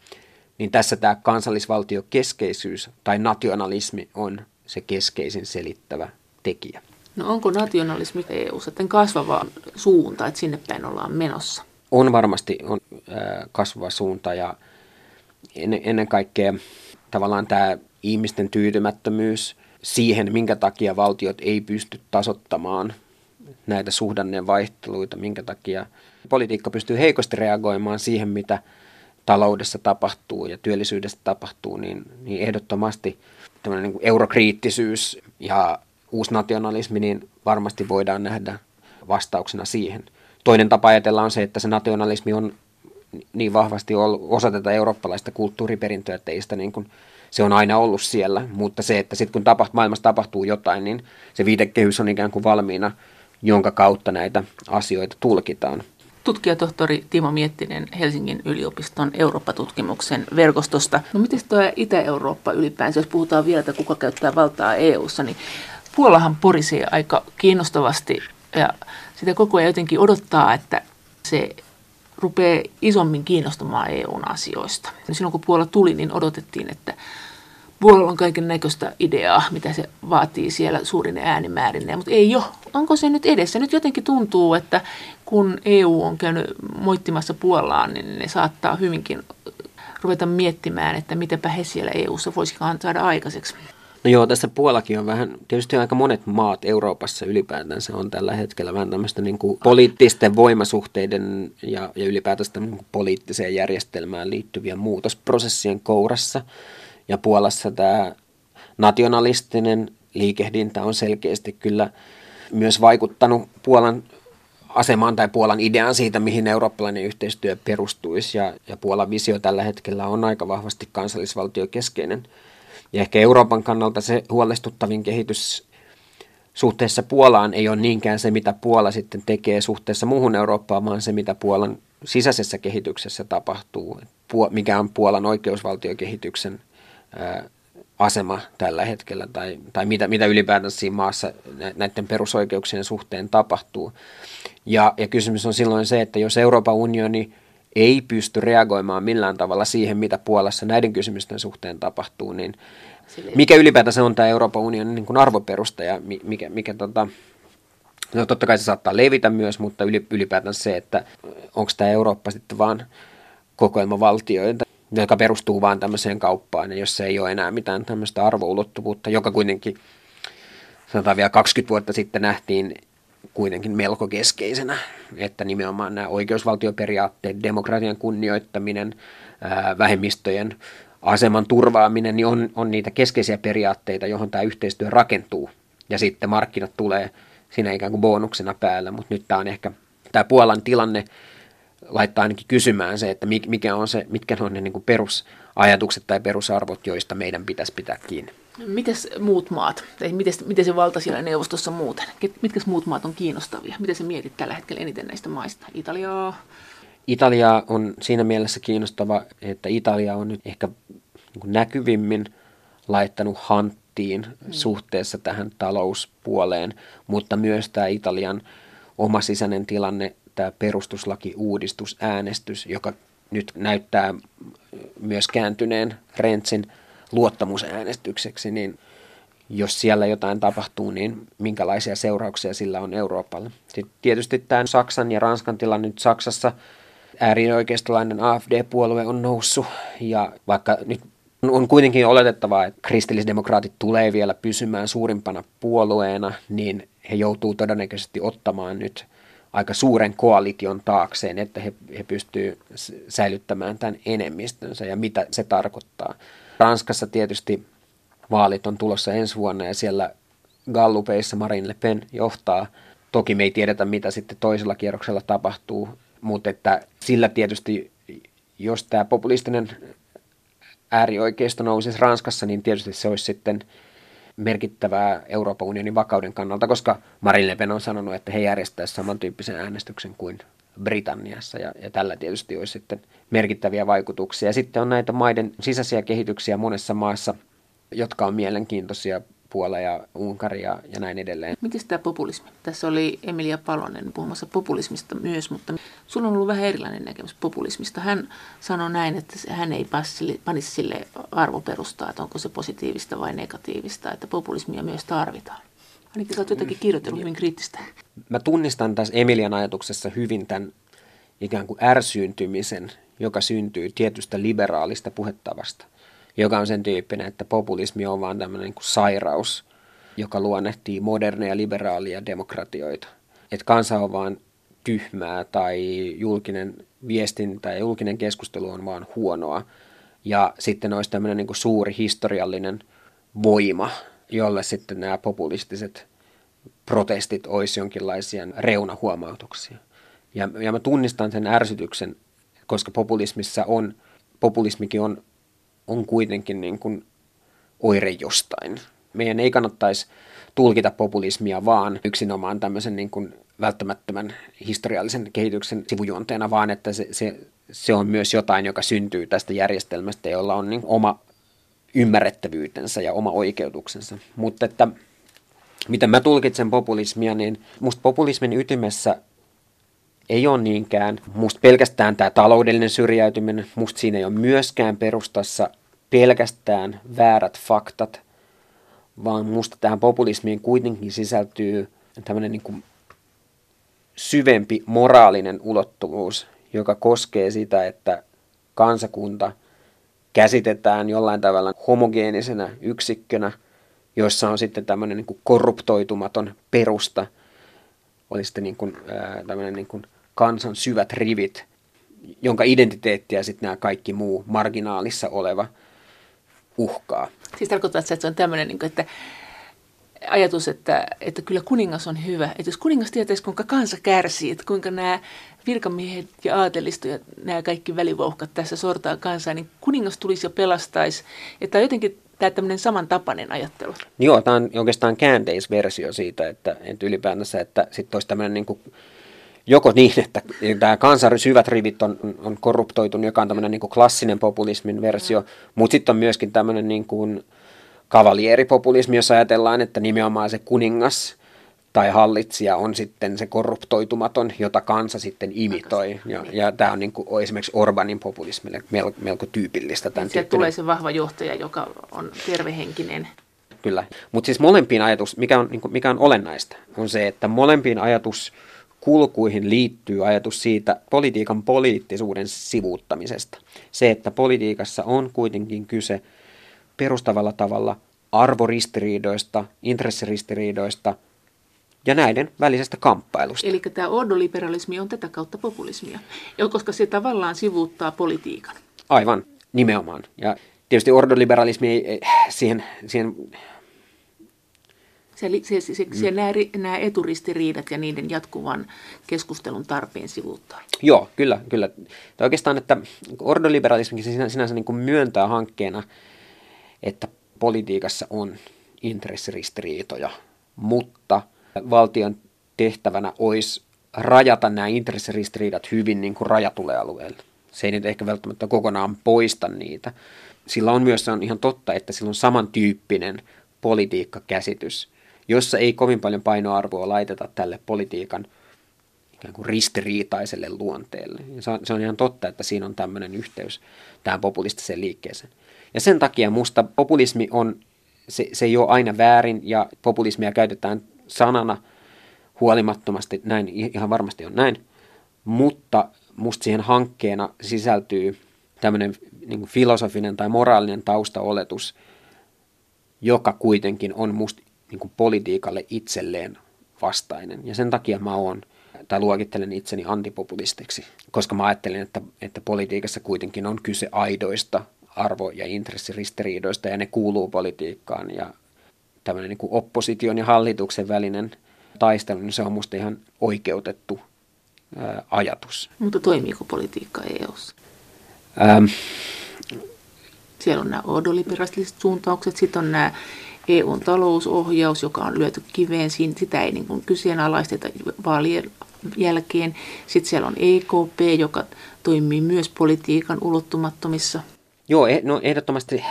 niin tässä tämä kansallisvaltiokeskeisyys tai nationalismi on se keskeisin selittävä tekijä. No onko nationalismi EU sitten kasvava suunta, että sinne päin ollaan menossa? On varmasti on, kasvava suunta ja ennen, ennen kaikkea tavallaan tämä ihmisten tyytymättömyys siihen, minkä takia valtiot ei pysty tasottamaan näitä suhdanneen vaihteluita, minkä takia politiikka pystyy heikosti reagoimaan siihen, mitä taloudessa tapahtuu ja työllisyydessä tapahtuu, niin, niin ehdottomasti tämmöinen niin eurokriittisyys ja uusnationalismi, niin varmasti voidaan nähdä vastauksena siihen. Toinen tapa ajatella on se, että se nationalismi on niin vahvasti ollut osa tätä eurooppalaista kulttuuriperintöä, että ei sitä niin kuin, se on aina ollut siellä, mutta se, että sitten kun tapaht, maailmassa tapahtuu jotain, niin se viitekehys on ikään kuin valmiina, jonka kautta näitä asioita tulkitaan. Tutkijatohtori Timo Miettinen Helsingin yliopiston Eurooppa-tutkimuksen verkostosta. No miten tuo Itä-Eurooppa ylipäänsä, jos puhutaan vielä, että kuka käyttää valtaa EU-ssa, niin Puolahan porisee aika kiinnostavasti ja sitä koko ajan jotenkin odottaa, että se rupeaa isommin kiinnostamaan EUn asioista. Silloin kun Puola tuli, niin odotettiin, että Puolalla on kaiken näköistä ideaa, mitä se vaatii siellä suurin äänimäärineen, mutta ei ole. Onko se nyt edessä? Nyt jotenkin tuntuu, että kun EU on käynyt moittimassa Puolaan, niin ne saattaa hyvinkin ruveta miettimään, että mitäpä he siellä EUssa voisikaan saada aikaiseksi. No joo, tässä Puolakin on vähän, tietysti aika monet maat Euroopassa ylipäätänsä on tällä hetkellä vähän tämmöistä niin kuin poliittisten voimasuhteiden ja, ja ylipäätänsä niin poliittiseen järjestelmään liittyviä muutosprosessien kourassa. Ja Puolassa tämä nationalistinen liikehdintä on selkeästi kyllä myös vaikuttanut Puolan asemaan tai Puolan ideaan siitä, mihin eurooppalainen yhteistyö perustuisi. Ja, ja Puolan visio tällä hetkellä on aika vahvasti kansallisvaltiokeskeinen. Ja ehkä Euroopan kannalta se huolestuttavin kehitys suhteessa Puolaan ei ole niinkään se, mitä Puola sitten tekee suhteessa muuhun Eurooppaan, vaan se, mitä Puolan sisäisessä kehityksessä tapahtuu, mikä on Puolan oikeusvaltiokehityksen asema tällä hetkellä tai, tai mitä, mitä ylipäätään siinä maassa näiden perusoikeuksien suhteen tapahtuu. Ja, ja kysymys on silloin se, että jos Euroopan unioni ei pysty reagoimaan millään tavalla siihen, mitä Puolassa näiden kysymysten suhteen tapahtuu, niin mikä ylipäätään on tämä Euroopan unionin niin kuin arvoperusta ja mikä, mikä tota, no totta kai se saattaa levitä myös, mutta ylipäätään se, että onko tämä Eurooppa sitten vaan kokoelma valtioita, joka perustuu vaan tämmöiseen kauppaan, ja jos se ei ole enää mitään tämmöistä arvoulottuvuutta, joka kuitenkin sanotaan vielä 20 vuotta sitten nähtiin kuitenkin melko keskeisenä, että nimenomaan nämä oikeusvaltioperiaatteet, demokratian kunnioittaminen, vähemmistöjen aseman turvaaminen, niin on, on niitä keskeisiä periaatteita, johon tämä yhteistyö rakentuu. Ja sitten markkinat tulee siinä ikään kuin bonuksena päällä, mutta nyt tämä on ehkä, tämä Puolan tilanne laittaa ainakin kysymään se, että mikä on se, mitkä on ne niin kuin perusajatukset tai perusarvot, joista meidän pitäisi pitää kiinni. Miten muut maat, tai miten, miten se valta siellä neuvostossa muuten? Mitkä muut maat on kiinnostavia? Miten se mietit tällä hetkellä eniten näistä maista? Italiaa? Italia on siinä mielessä kiinnostava, että Italia on nyt ehkä niin näkyvimmin laittanut hanttiin mm. suhteessa tähän talouspuoleen, mutta myös tämä Italian oma sisäinen tilanne, tämä perustuslaki-uudistusäänestys, joka nyt näyttää myös kääntyneen Rentsin luottamusäänestykseksi, niin jos siellä jotain tapahtuu, niin minkälaisia seurauksia sillä on Euroopalle. Sitten tietysti tämä Saksan ja Ranskan tilanne nyt Saksassa äärioikeistolainen AFD-puolue on noussut ja vaikka nyt on kuitenkin oletettavaa, että kristillisdemokraatit tulee vielä pysymään suurimpana puolueena, niin he joutuu todennäköisesti ottamaan nyt aika suuren koalition taakseen, että he, he pystyvät säilyttämään tämän enemmistönsä ja mitä se tarkoittaa. Ranskassa tietysti vaalit on tulossa ensi vuonna ja siellä Gallupeissa Marine Le Pen johtaa. Toki me ei tiedetä, mitä sitten toisella kierroksella tapahtuu, mutta että sillä tietysti, jos tämä populistinen äärioikeisto nousisi Ranskassa, niin tietysti se olisi sitten merkittävää Euroopan unionin vakauden kannalta, koska Marine Le Pen on sanonut, että he järjestäisivät samantyyppisen äänestyksen kuin Britanniassa ja, ja tällä tietysti olisi sitten merkittäviä vaikutuksia. Ja sitten on näitä maiden sisäisiä kehityksiä monessa maassa, jotka on mielenkiintoisia Puola ja Unkari ja, ja näin edelleen. Miten tämä populismi? Tässä oli Emilia Palonen puhumassa populismista myös, mutta sulla on ollut vähän erilainen näkemys populismista. Hän sanoi näin, että hän ei panisi sille arvoperustaa, että onko se positiivista vai negatiivista, että populismia myös tarvitaan. Ainakin sä oot jotenkin kirjoittanut hyvin kriittistä. Mä tunnistan tässä Emilian ajatuksessa hyvin tämän ikään kuin ärsyyntymisen, joka syntyy tietystä liberaalista puhettavasta joka on sen tyyppinen, että populismi on vaan tämmöinen niin kuin sairaus, joka luonnehtii moderneja liberaalia demokratioita. Että kansa on vaan tyhmää tai julkinen viestintä ja julkinen keskustelu on vaan huonoa. Ja sitten olisi tämmöinen niin suuri historiallinen voima, jolle sitten nämä populistiset protestit olisi jonkinlaisia reunahuomautuksia. Ja, ja mä tunnistan sen ärsytyksen, koska populismissa on, populismikin on on kuitenkin niin kuin oire jostain. Meidän ei kannattaisi tulkita populismia vaan yksinomaan tämmöisen niin kuin välttämättömän historiallisen kehityksen sivujuonteena, vaan että se, se, se on myös jotain, joka syntyy tästä järjestelmästä, jolla on niin oma ymmärrettävyytensä ja oma oikeutuksensa. Mutta että miten mä tulkitsen populismia, niin musta populismin ytimessä ei ole niinkään. Musta pelkästään tämä taloudellinen syrjäytyminen, musta siinä ei ole myöskään perustassa pelkästään väärät faktat, vaan musta tähän populismiin kuitenkin sisältyy tämmöinen niin kuin syvempi moraalinen ulottuvuus, joka koskee sitä, että kansakunta käsitetään jollain tavalla homogeenisena yksikkönä, jossa on sitten tämmöinen niin korruptoitumaton perusta, oli sitten niin kuin, ää, tämmöinen niin kuin kansan syvät rivit, jonka identiteettiä sitten nämä kaikki muu marginaalissa oleva uhkaa. Siis tarkoittaa, että se on tämmöinen, niin että ajatus, että, että kyllä kuningas on hyvä. Että jos kuningas tietäisi, kuinka kansa kärsii, että kuinka nämä virkamiehet ja aatelisto ja nämä kaikki välivouhkat tässä sortaa kansaa, niin kuningas tulisi ja pelastaisi. Että jotenkin tämä tämmöinen samantapainen ajattelu. Joo, tämä on oikeastaan käänteisversio siitä, että, että ylipäätänsä, että sitten olisi tämmöinen niin kuin, joko niin, että tämä kansan syvät rivit on, on korruptoitunut, joka on tämmöinen niin kuin klassinen populismin versio, mm. mutta sitten on myöskin tämmöinen niin kuin kavalieeripopulismi, jossa ajatellaan, että nimenomaan se kuningas tai hallitsija on sitten se korruptoitumaton, jota kansa sitten imitoi. Ja, ja tämä on niin kuin esimerkiksi Orbanin populismille melko, melko tyypillistä. Tämän Sieltä tulee se vahva johtaja, joka on tervehenkinen. Kyllä, mutta siis molempiin ajatus, mikä on, niin kuin, mikä on olennaista, on se, että molempiin ajatus kulkuihin liittyy ajatus siitä politiikan poliittisuuden sivuuttamisesta. Se, että politiikassa on kuitenkin kyse perustavalla tavalla arvoristiriidoista, intressiristiriidoista ja näiden välisestä kamppailusta. Eli tämä ordoliberalismi on tätä kautta populismia, koska se tavallaan sivuuttaa politiikan. Aivan, nimenomaan. Ja tietysti ordoliberalismi ei siihen, siihen se, se, se, se, se mm. nämä, nämä eturistiriidat ja niiden jatkuvan keskustelun tarpeen sivuuttaa. Joo, kyllä. kyllä. Tai oikeastaan, että ordoliberalismi sinänsä, sinänsä niin kuin myöntää hankkeena, että politiikassa on intressiristiriitoja, mutta valtion tehtävänä olisi rajata nämä intressiristiriidat hyvin niin kuin rajatulle alueelle. Se ei nyt ehkä välttämättä kokonaan poista niitä. Sillä on myös, se on ihan totta, että sillä on samantyyppinen politiikkakäsitys, jossa ei kovin paljon painoarvoa laiteta tälle politiikan ikään kuin ristiriitaiselle luonteelle. Ja se, on, ihan totta, että siinä on tämmöinen yhteys tähän populistiseen liikkeeseen. Ja sen takia musta populismi on, se, se ei ole aina väärin ja populismia käytetään sanana huolimattomasti, näin ihan varmasti on näin, mutta musta siihen hankkeena sisältyy tämmöinen niin filosofinen tai moraalinen taustaoletus, joka kuitenkin on musta niin kuin politiikalle itselleen vastainen. Ja sen takia mä oon, tai luokittelen itseni antipopulistiksi, koska mä ajattelen, että, että politiikassa kuitenkin on kyse aidoista arvo- ja intressiristiriidoista, ja ne kuuluu politiikkaan. Ja tämmöinen niin kuin opposition ja hallituksen välinen taistelu, niin se on musta ihan oikeutettu ää, ajatus. Mutta toimiiko politiikka EU:ssa? Ähm, Siellä on nämä ordoliberalistiset suuntaukset, sitten on nämä EUn talousohjaus, joka on lyöty kiveen, sitä ei niin kuin kyseenalaisteta vaalien jälkeen. Sitten siellä on EKP, joka toimii myös politiikan ulottumattomissa. Joo, e, no ehdottomasti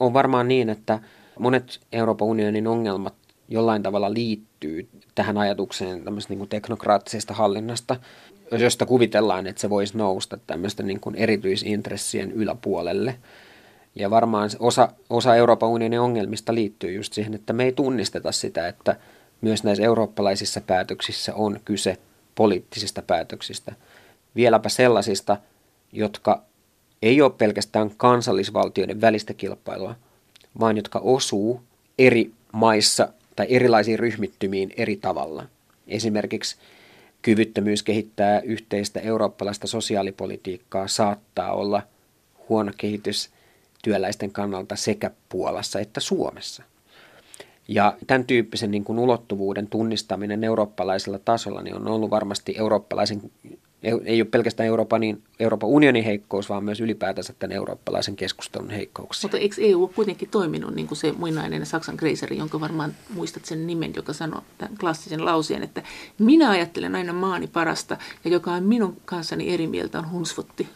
on varmaan niin, että monet Euroopan unionin ongelmat jollain tavalla liittyy tähän ajatukseen tämmöisestä niin teknokraattisesta hallinnasta, josta kuvitellaan, että se voisi nousta tämmöisten niin kuin erityisintressien yläpuolelle – ja varmaan osa, osa Euroopan unionin ongelmista liittyy just siihen, että me ei tunnisteta sitä, että myös näissä eurooppalaisissa päätöksissä on kyse poliittisista päätöksistä. Vieläpä sellaisista, jotka ei ole pelkästään kansallisvaltioiden välistä kilpailua, vaan jotka osuu eri maissa tai erilaisiin ryhmittymiin eri tavalla. Esimerkiksi kyvyttömyys kehittää yhteistä eurooppalaista sosiaalipolitiikkaa saattaa olla huono kehitys työläisten kannalta sekä Puolassa että Suomessa. Ja tämän tyyppisen niin kuin ulottuvuuden tunnistaminen eurooppalaisella tasolla niin on ollut varmasti eurooppalaisen, ei ole pelkästään Euroopan, niin Euroopan unionin heikkous, vaan myös ylipäätänsä tämän eurooppalaisen keskustelun heikkouksia. Mutta eikö EU kuitenkin toiminut niin kuin se muinainen Saksan kreiseri, jonka varmaan muistat sen nimen, joka sanoi tämän klassisen lauseen, että minä ajattelen aina maani parasta ja joka on minun kanssani eri mieltä on hunsvotti.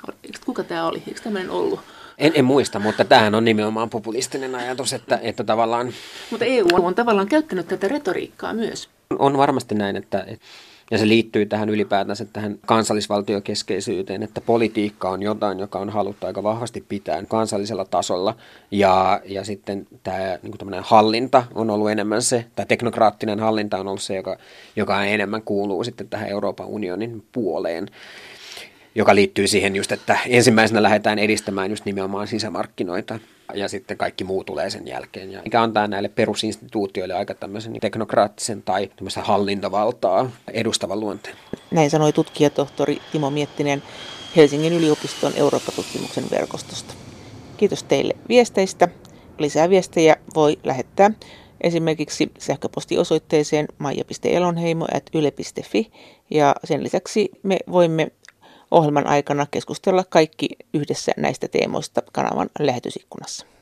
Kuka tämä oli? Eikö tämmöinen ollut? En, en muista, mutta tämähän on nimenomaan populistinen ajatus, että, että tavallaan... Mutta EU on tavallaan käyttänyt tätä retoriikkaa myös. On varmasti näin, että, ja se liittyy tähän ylipäätänsä tähän kansallisvaltiokeskeisyyteen, että politiikka on jotain, joka on haluttu aika vahvasti pitää kansallisella tasolla. Ja, ja sitten tämä niin hallinta on ollut enemmän se, tai teknokraattinen hallinta on ollut se, joka, joka enemmän kuuluu sitten tähän Euroopan unionin puoleen joka liittyy siihen just, että ensimmäisenä lähdetään edistämään just nimenomaan sisämarkkinoita ja sitten kaikki muu tulee sen jälkeen. Ja mikä antaa näille perusinstituutioille aika tämmöisen teknokraattisen tai tämmöistä hallintavaltaa edustavan luonteen. Näin sanoi tutkijatohtori Timo Miettinen Helsingin yliopiston Eurooppa-tutkimuksen verkostosta. Kiitos teille viesteistä. Lisää viestejä voi lähettää esimerkiksi sähköpostiosoitteeseen maija.elonheimo.yle.fi ja sen lisäksi me voimme ohjelman aikana keskustella kaikki yhdessä näistä teemoista kanavan lähetysikkunassa.